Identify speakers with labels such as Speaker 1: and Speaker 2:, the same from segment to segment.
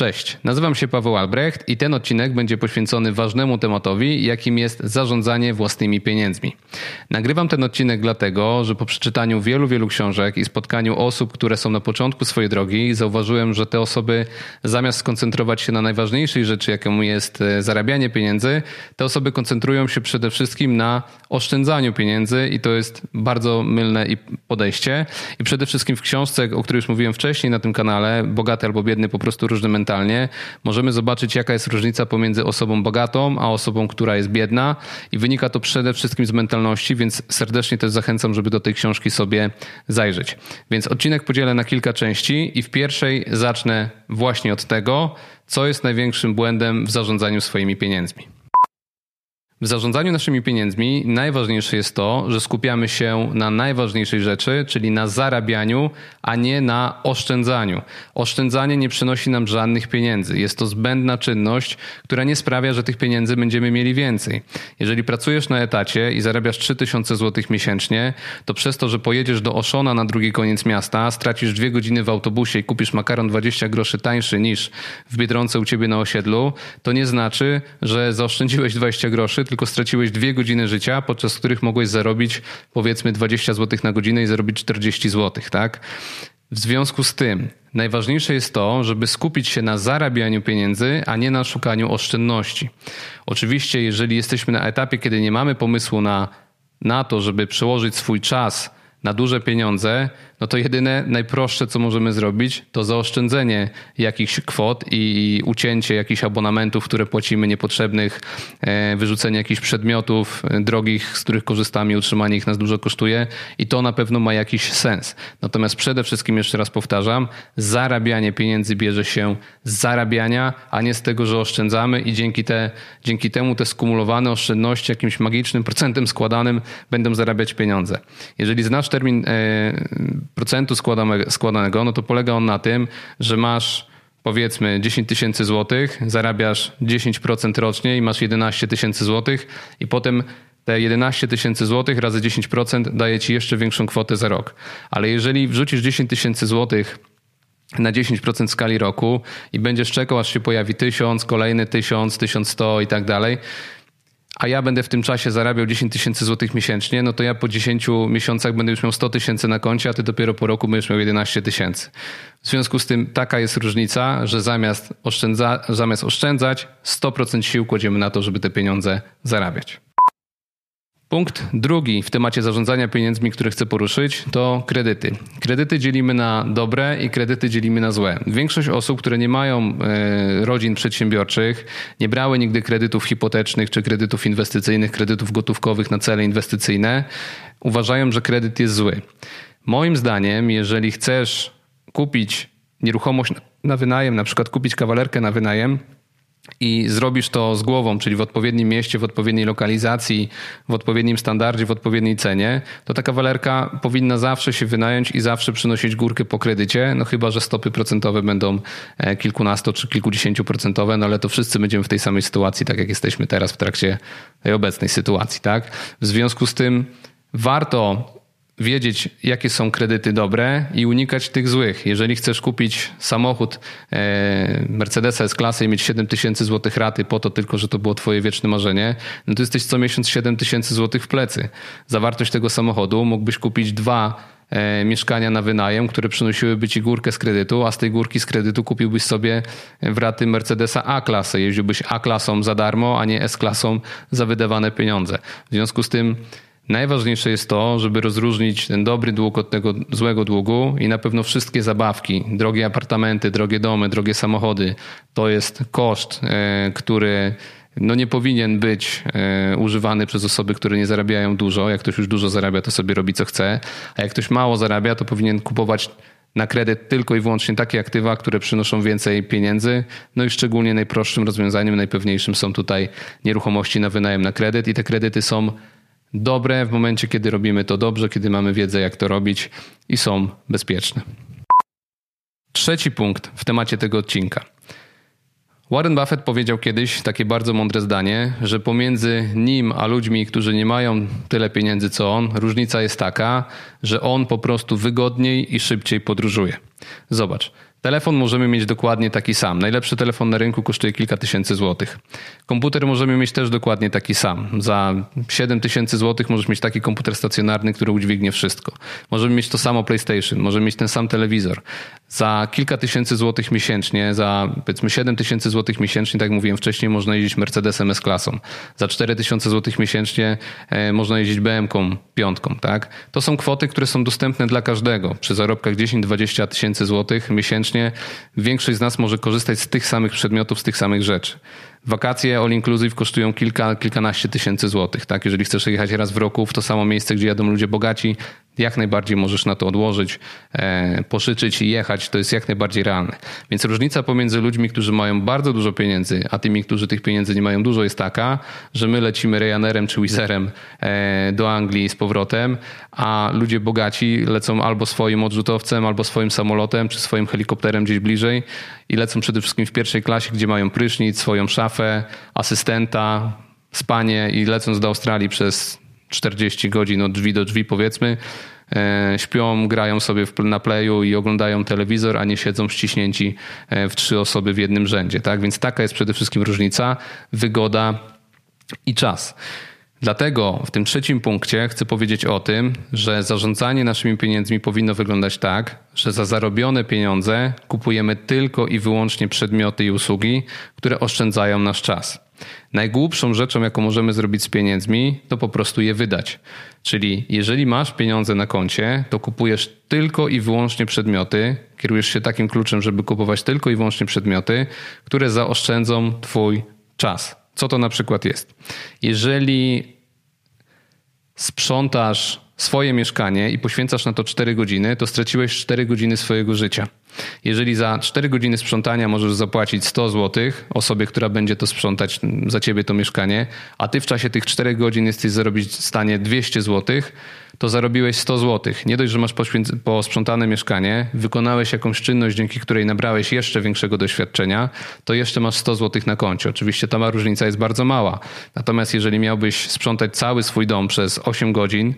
Speaker 1: Cześć, nazywam się Paweł Albrecht i ten odcinek będzie poświęcony ważnemu tematowi, jakim jest zarządzanie własnymi pieniędzmi. Nagrywam ten odcinek dlatego, że po przeczytaniu wielu, wielu książek i spotkaniu osób, które są na początku swojej drogi, zauważyłem, że te osoby zamiast skoncentrować się na najważniejszej rzeczy, jaką jest e, zarabianie pieniędzy, te osoby koncentrują się przede wszystkim na oszczędzaniu pieniędzy i to jest bardzo mylne podejście. I przede wszystkim w książce, o której już mówiłem wcześniej na tym kanale, Bogaty albo Biedny, po prostu różny mentalny mentalnie, możemy zobaczyć, jaka jest różnica pomiędzy osobą bogatą, a osobą, która jest biedna. I wynika to przede wszystkim z mentalności, więc serdecznie też zachęcam, żeby do tej książki sobie zajrzeć. Więc odcinek podzielę na kilka części i w pierwszej zacznę właśnie od tego, co jest największym błędem w zarządzaniu swoimi pieniędzmi. W zarządzaniu naszymi pieniędzmi najważniejsze jest to, że skupiamy się na najważniejszej rzeczy, czyli na zarabianiu, a nie na oszczędzaniu. Oszczędzanie nie przynosi nam żadnych pieniędzy. Jest to zbędna czynność, która nie sprawia, że tych pieniędzy będziemy mieli więcej. Jeżeli pracujesz na etacie i zarabiasz 3000 zł miesięcznie, to przez to, że pojedziesz do Oszona na drugi koniec miasta, stracisz dwie godziny w autobusie i kupisz makaron 20 groszy tańszy niż w Biedronce u ciebie na osiedlu, to nie znaczy, że zaoszczędziłeś 20 groszy, tylko straciłeś dwie godziny życia, podczas których mogłeś zarobić powiedzmy 20 zł na godzinę i zarobić 40 zł, tak? W związku z tym najważniejsze jest to, żeby skupić się na zarabianiu pieniędzy, a nie na szukaniu oszczędności. Oczywiście, jeżeli jesteśmy na etapie, kiedy nie mamy pomysłu na, na to, żeby przełożyć swój czas na duże pieniądze, no to jedyne, najprostsze, co możemy zrobić, to zaoszczędzenie jakichś kwot i ucięcie jakichś abonamentów, które płacimy niepotrzebnych, e, wyrzucenie jakichś przedmiotów e, drogich, z których korzystamy, utrzymanie ich nas dużo kosztuje i to na pewno ma jakiś sens. Natomiast przede wszystkim, jeszcze raz powtarzam, zarabianie pieniędzy bierze się z zarabiania, a nie z tego, że oszczędzamy i dzięki, te, dzięki temu te skumulowane oszczędności jakimś magicznym procentem składanym będą zarabiać pieniądze. Jeżeli znasz termin e, procentu składanego, no to polega on na tym, że masz powiedzmy 10 tysięcy złotych, zarabiasz 10% rocznie i masz 11 tysięcy złotych i potem te 11 tysięcy złotych razy 10% daje ci jeszcze większą kwotę za rok. Ale jeżeli wrzucisz 10 tysięcy złotych na 10% skali roku i będziesz czekał, aż się pojawi 1000, kolejny 1000, 1100 i tak dalej, a ja będę w tym czasie zarabiał 10 tysięcy złotych miesięcznie, no to ja po 10 miesiącach będę już miał 100 tysięcy na koncie, a ty dopiero po roku będziesz miał 11 tysięcy. W związku z tym taka jest różnica, że zamiast, oszczędza, zamiast oszczędzać, 100% sił kładziemy na to, żeby te pieniądze zarabiać. Punkt drugi w temacie zarządzania pieniędzmi, który chcę poruszyć, to kredyty. Kredyty dzielimy na dobre i kredyty dzielimy na złe. Większość osób, które nie mają e, rodzin przedsiębiorczych, nie brały nigdy kredytów hipotecznych czy kredytów inwestycyjnych, kredytów gotówkowych na cele inwestycyjne, uważają, że kredyt jest zły. Moim zdaniem, jeżeli chcesz kupić nieruchomość na wynajem, na przykład kupić kawalerkę na wynajem, i zrobisz to z głową, czyli w odpowiednim mieście, w odpowiedniej lokalizacji, w odpowiednim standardzie, w odpowiedniej cenie, to ta kawalerka powinna zawsze się wynająć i zawsze przynosić górkę po kredycie, no chyba, że stopy procentowe będą e, kilkunasto czy kilkudziesięcioprocentowe, no ale to wszyscy będziemy w tej samej sytuacji, tak jak jesteśmy teraz w trakcie tej obecnej sytuacji, tak? W związku z tym warto wiedzieć, jakie są kredyty dobre i unikać tych złych. Jeżeli chcesz kupić samochód e, Mercedesa S-klasy i mieć 7 tysięcy złotych raty po to tylko, że to było twoje wieczne marzenie, no to jesteś co miesiąc 7 tysięcy złotych w plecy. Za wartość tego samochodu mógłbyś kupić dwa e, mieszkania na wynajem, które przynosiłyby ci górkę z kredytu, a z tej górki z kredytu kupiłbyś sobie w raty Mercedesa A-klasy. Jeździłbyś A-klasą za darmo, a nie S-klasą za wydawane pieniądze. W związku z tym Najważniejsze jest to, żeby rozróżnić ten dobry dług od tego złego długu i na pewno wszystkie zabawki, drogie apartamenty, drogie domy, drogie samochody, to jest koszt, e, który no nie powinien być e, używany przez osoby, które nie zarabiają dużo. Jak ktoś już dużo zarabia, to sobie robi co chce, a jak ktoś mało zarabia, to powinien kupować na kredyt tylko i wyłącznie takie aktywa, które przynoszą więcej pieniędzy. No i szczególnie najprostszym rozwiązaniem, najpewniejszym są tutaj nieruchomości na wynajem na kredyt i te kredyty są dobre w momencie, kiedy robimy to dobrze, kiedy mamy wiedzę, jak to robić i są bezpieczne. Trzeci punkt w temacie tego odcinka. Warren Buffett powiedział kiedyś takie bardzo mądre zdanie, że pomiędzy nim a ludźmi, którzy nie mają tyle pieniędzy co on, różnica jest taka, że on po prostu wygodniej i szybciej podróżuje. Zobacz, Telefon możemy mieć dokładnie taki sam. Najlepszy telefon na rynku kosztuje kilka tysięcy złotych. Komputer możemy mieć też dokładnie taki sam. Za 7 tysięcy złotych możesz mieć taki komputer stacjonarny, który udźwignie wszystko. Możemy mieć to samo PlayStation, możemy mieć ten sam telewizor. Za kilka tysięcy złotych miesięcznie, za powiedzmy 7 tysięcy złotych miesięcznie, tak jak mówiłem wcześniej, można jeździć Mercedesem S-klasą. Za 4 tysiące złotych miesięcznie e, można jeździć BM-ką piątką. Tak? To są kwoty, które są dostępne dla każdego. Przy zarobkach 10-20 tysięcy złotych miesięcznie większość z nas może korzystać z tych samych przedmiotów, z tych samych rzeczy. Wakacje all inclusive kosztują kilka, kilkanaście tysięcy złotych. Tak? Jeżeli chcesz jechać raz w roku w to samo miejsce, gdzie jadą ludzie bogaci, jak najbardziej możesz na to odłożyć, e, poszyczyć i jechać. To jest jak najbardziej realne. Więc różnica pomiędzy ludźmi, którzy mają bardzo dużo pieniędzy, a tymi, którzy tych pieniędzy nie mają dużo, jest taka, że my lecimy Ryanerem czy Wizerem e, do Anglii z powrotem, a ludzie bogaci lecą albo swoim odrzutowcem, albo swoim samolotem, czy swoim helikopterem gdzieś bliżej i lecą przede wszystkim w pierwszej klasie, gdzie mają prysznic, swoją szafę, asystenta, spanie i lecąc do Australii przez 40 godzin od drzwi do drzwi powiedzmy, e, śpią, grają sobie na playu i oglądają telewizor, a nie siedzą ściśnięci e, w trzy osoby w jednym rzędzie. Tak? Więc taka jest przede wszystkim różnica, wygoda i czas. Dlatego w tym trzecim punkcie chcę powiedzieć o tym, że zarządzanie naszymi pieniędzmi powinno wyglądać tak, że za zarobione pieniądze kupujemy tylko i wyłącznie przedmioty i usługi, które oszczędzają nasz czas. Najgłupszą rzeczą, jaką możemy zrobić z pieniędzmi, to po prostu je wydać. Czyli jeżeli masz pieniądze na koncie, to kupujesz tylko i wyłącznie przedmioty, kierujesz się takim kluczem, żeby kupować tylko i wyłącznie przedmioty, które zaoszczędzą Twój czas. Co to na przykład jest? Jeżeli sprzątasz swoje mieszkanie i poświęcasz na to 4 godziny, to straciłeś 4 godziny swojego życia. Jeżeli za 4 godziny sprzątania możesz zapłacić 100 zł osobie, która będzie to sprzątać za ciebie to mieszkanie, a ty w czasie tych 4 godzin jesteś zarobić w stanie 200 zł, to zarobiłeś 100 zł. Nie dość, że masz posprzątane mieszkanie, wykonałeś jakąś czynność, dzięki której nabrałeś jeszcze większego doświadczenia, to jeszcze masz 100 zł na koncie. Oczywiście ta różnica jest bardzo mała. Natomiast jeżeli miałbyś sprzątać cały swój dom przez 8 godzin,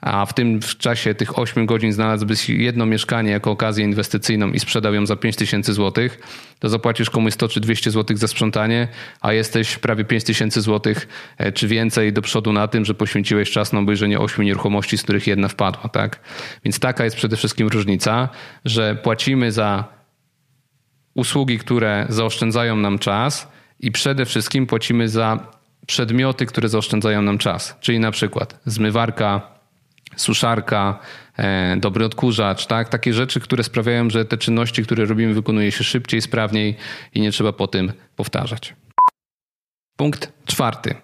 Speaker 1: a w tym czasie tych 8 godzin znalazłbyś jedno mieszkanie jako okazję inwestycyjną i sprzedał ją za 5 tysięcy złotych, to zapłacisz komuś 100 czy 200 złotych za sprzątanie, a jesteś prawie 5 tysięcy złotych e, czy więcej do przodu na tym, że poświęciłeś czas na obejrzenie 8 nieruchomości, z których jedna wpadła. Tak? Więc taka jest przede wszystkim różnica, że płacimy za usługi, które zaoszczędzają nam czas i przede wszystkim płacimy za przedmioty, które zaoszczędzają nam czas. Czyli na przykład zmywarka, suszarka, e, dobry odkurzacz, tak? Takie rzeczy, które sprawiają, że te czynności, które robimy, wykonuje się szybciej, sprawniej i nie trzeba po tym powtarzać. Punkt czwarty.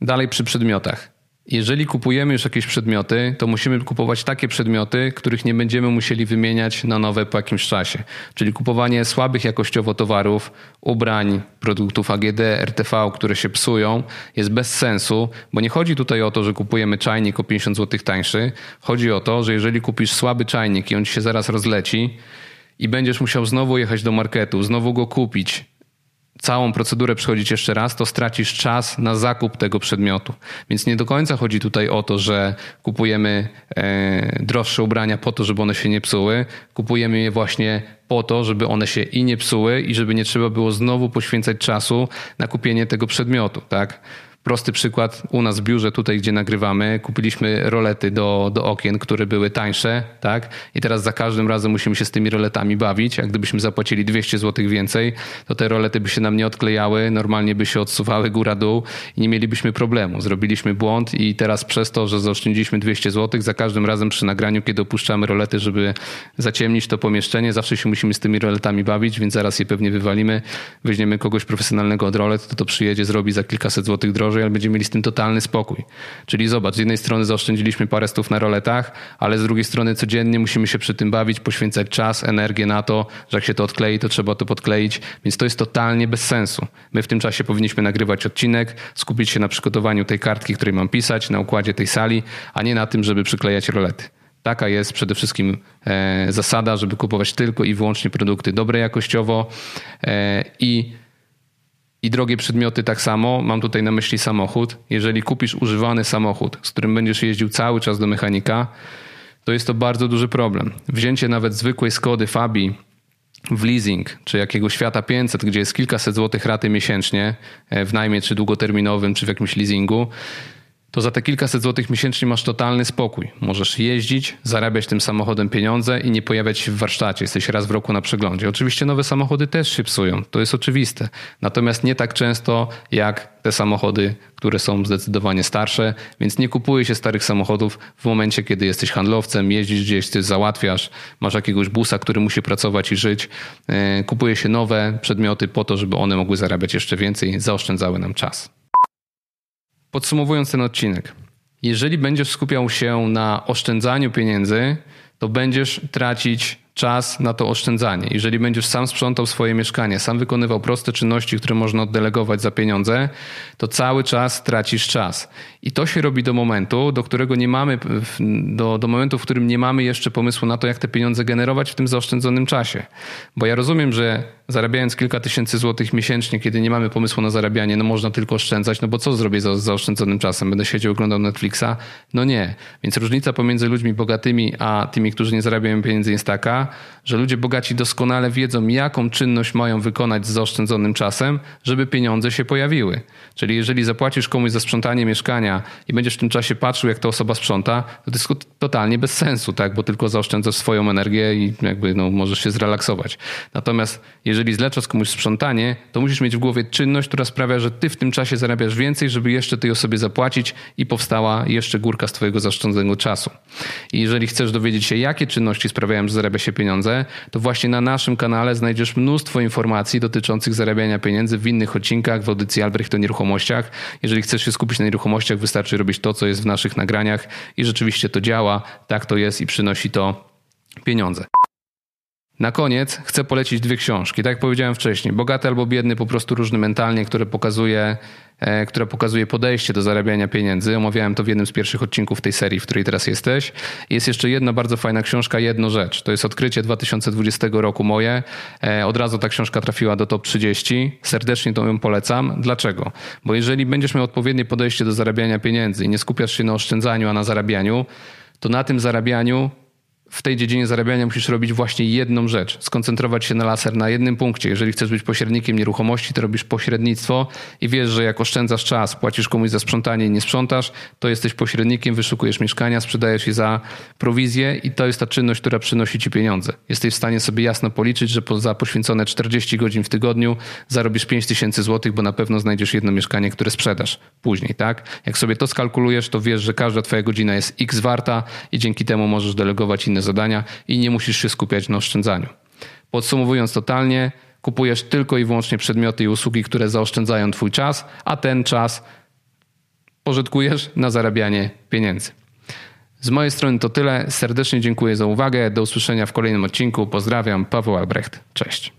Speaker 1: Dalej przy przedmiotach. Jeżeli kupujemy już jakieś przedmioty, to musimy kupować takie przedmioty, których nie będziemy musieli wymieniać na nowe po jakimś czasie. Czyli kupowanie słabych jakościowo towarów, ubrań, produktów AGD, RTV, które się psują, jest bez sensu, bo nie chodzi tutaj o to, że kupujemy czajnik o 50 zł tańszy. Chodzi o to, że jeżeli kupisz słaby czajnik i on ci się zaraz rozleci i będziesz musiał znowu jechać do marketu, znowu go kupić, całą procedurę przechodzić jeszcze raz, to stracisz czas na zakup tego przedmiotu. Więc nie do końca chodzi tutaj o to, że kupujemy e, droższe ubrania po to, żeby one się nie psuły. Kupujemy je właśnie po to, żeby one się i nie psuły i żeby nie trzeba było znowu poświęcać czasu na kupienie tego przedmiotu, tak? Prosty przykład u nas w biurze, tutaj gdzie nagrywamy, kupiliśmy rolety do, do okien, które były tańsze, tak? I teraz za każdym razem musimy się z tymi roletami bawić. Jak gdybyśmy zapłacili 200 zł więcej, to te rolety by się nam nie odklejały, normalnie by się odsuwały góra-dół i nie mielibyśmy problemu. Zrobiliśmy błąd i teraz przez to, że zaoszczędziliśmy 200 zł, za każdym razem przy nagraniu, kiedy opuszczamy rolety, żeby zaciemnić to pomieszczenie, zawsze się musimy z tymi roletami bawić, więc zaraz je pewnie wywalimy. Weźmiemy kogoś profesjonalnego od rolet, to to przyjedzie, zrobi za kilkaset złotych drożej ale będziemy mieli z tym totalny spokój. Czyli zobacz, z jednej strony zaoszczędziliśmy parę stów na roletach, ale z drugiej strony codziennie musimy się przy tym bawić, poświęcać czas, energię na to, że jak się to odklei, to trzeba to podkleić, więc to jest totalnie bez sensu. My w tym czasie powinniśmy nagrywać odcinek, skupić się na przygotowaniu tej kartki, której mam pisać, na układzie tej sali, a nie na tym, żeby przyklejać rolety. Taka jest przede wszystkim e, zasada, żeby kupować tylko i wyłącznie produkty dobre jakościowo e, i i drogie przedmioty tak samo. Mam tutaj na myśli samochód. Jeżeli kupisz używany samochód, z którym będziesz jeździł cały czas do mechanika, to jest to bardzo duży problem. Wzięcie nawet zwykłej Skody Fabii w leasing, czy jakiegoś świata 500, gdzie jest kilkaset złotych raty miesięcznie e, w najmie, czy długoterminowym, czy w jakimś leasingu, to za te kilkaset złotych miesięcznie masz totalny spokój. Możesz jeździć, zarabiać tym samochodem pieniądze i nie pojawiać się w warsztacie. Jesteś raz w roku na przeglądzie. Oczywiście nowe samochody też się psują, to jest oczywiste. Natomiast nie tak często jak te samochody, które są zdecydowanie starsze, więc nie kupuje się starych samochodów w momencie, kiedy jesteś handlowcem, jeździsz gdzieś, coś załatwiasz, masz jakiegoś busa, który musi pracować i żyć. E, kupuje się nowe przedmioty po to, żeby one mogły zarabiać jeszcze więcej, zaoszczędzały nam czas. Podsumowując ten odcinek, jeżeli będziesz skupiał się na oszczędzaniu pieniędzy, to będziesz tracić czas na to oszczędzanie. Jeżeli będziesz sam sprzątał swoje mieszkanie, sam wykonywał proste czynności, które można oddelegować za pieniądze, to cały czas tracisz czas. I to się robi do momentu, do którego nie mamy, do, do momentu, w którym nie mamy jeszcze pomysłu na to, jak te pieniądze generować w tym zaoszczędzonym czasie. Bo ja rozumiem, że zarabiając kilka tysięcy złotych miesięcznie, kiedy nie mamy pomysłu na zarabianie, no można tylko oszczędzać, no bo co zrobię za zaoszczędzonym czasem? Będę siedział oglądał Netflixa? No nie. Więc różnica pomiędzy ludźmi bogatymi, a tymi, którzy nie zarabiają pieniędzy jest taka, że ludzie bogaci doskonale wiedzą, jaką czynność mają wykonać z zaoszczędzonym czasem, żeby pieniądze się pojawiły. Czyli jeżeli zapłacisz komuś za sprzątanie mieszkania i będziesz w tym czasie patrzył, jak ta osoba sprząta, to jest totalnie bez sensu, tak? bo tylko zaoszczędzasz swoją energię i jakby no, możesz się zrelaksować. Natomiast jeżeli zlecasz komuś sprzątanie, to musisz mieć w głowie czynność, która sprawia, że ty w tym czasie zarabiasz więcej, żeby jeszcze tej osobie zapłacić i powstała jeszcze górka z twojego zaoszczędzonego czasu. I jeżeli chcesz dowiedzieć się, jakie czynności sprawiają, że zarabia się pieniądze, to właśnie na naszym kanale znajdziesz mnóstwo informacji dotyczących zarabiania pieniędzy w innych odcinkach, w audycji Albrecht o nieruchomościach. Jeżeli chcesz się skupić na nieruchomościach, wystarczy robić to, co jest w naszych nagraniach i rzeczywiście to działa, tak to jest i przynosi to pieniądze. Na koniec chcę polecić dwie książki. Tak jak powiedziałem wcześniej, Bogaty albo Biedny, po prostu różny mentalnie, które pokazuje, e, które pokazuje podejście do zarabiania pieniędzy. Omawiałem to w jednym z pierwszych odcinków tej serii, w której teraz jesteś. Jest jeszcze jedna bardzo fajna książka, Jedno Rzecz. To jest odkrycie 2020 roku moje. E, od razu ta książka trafiła do top 30. Serdecznie to ją polecam. Dlaczego? Bo jeżeli będziesz miał odpowiednie podejście do zarabiania pieniędzy i nie skupiasz się na oszczędzaniu, a na zarabianiu, to na tym zarabianiu w tej dziedzinie zarabiania musisz robić właśnie jedną rzecz, skoncentrować się na laser na jednym punkcie. Jeżeli chcesz być pośrednikiem nieruchomości, to robisz pośrednictwo i wiesz, że jak oszczędzasz czas, płacisz komuś za sprzątanie i nie sprzątasz, to jesteś pośrednikiem, wyszukujesz mieszkania, sprzedajesz je za prowizję i to jest ta czynność, która przynosi ci pieniądze. Jesteś w stanie sobie jasno policzyć, że za poświęcone 40 godzin w tygodniu zarobisz 5 tysięcy złotych, bo na pewno znajdziesz jedno mieszkanie, które sprzedasz później, tak? Jak sobie to skalkulujesz, to wiesz, że każda twoja godzina jest x warta i dzięki temu możesz delegować inne zadania i nie musisz się skupiać na oszczędzaniu. Podsumowując totalnie, kupujesz tylko i wyłącznie przedmioty i usługi, które zaoszczędzają Twój czas, a ten czas pożytkujesz na zarabianie pieniędzy. Z mojej strony to tyle. Serdecznie dziękuję za uwagę. Do usłyszenia w kolejnym odcinku. Pozdrawiam, Paweł Albrecht. Cześć.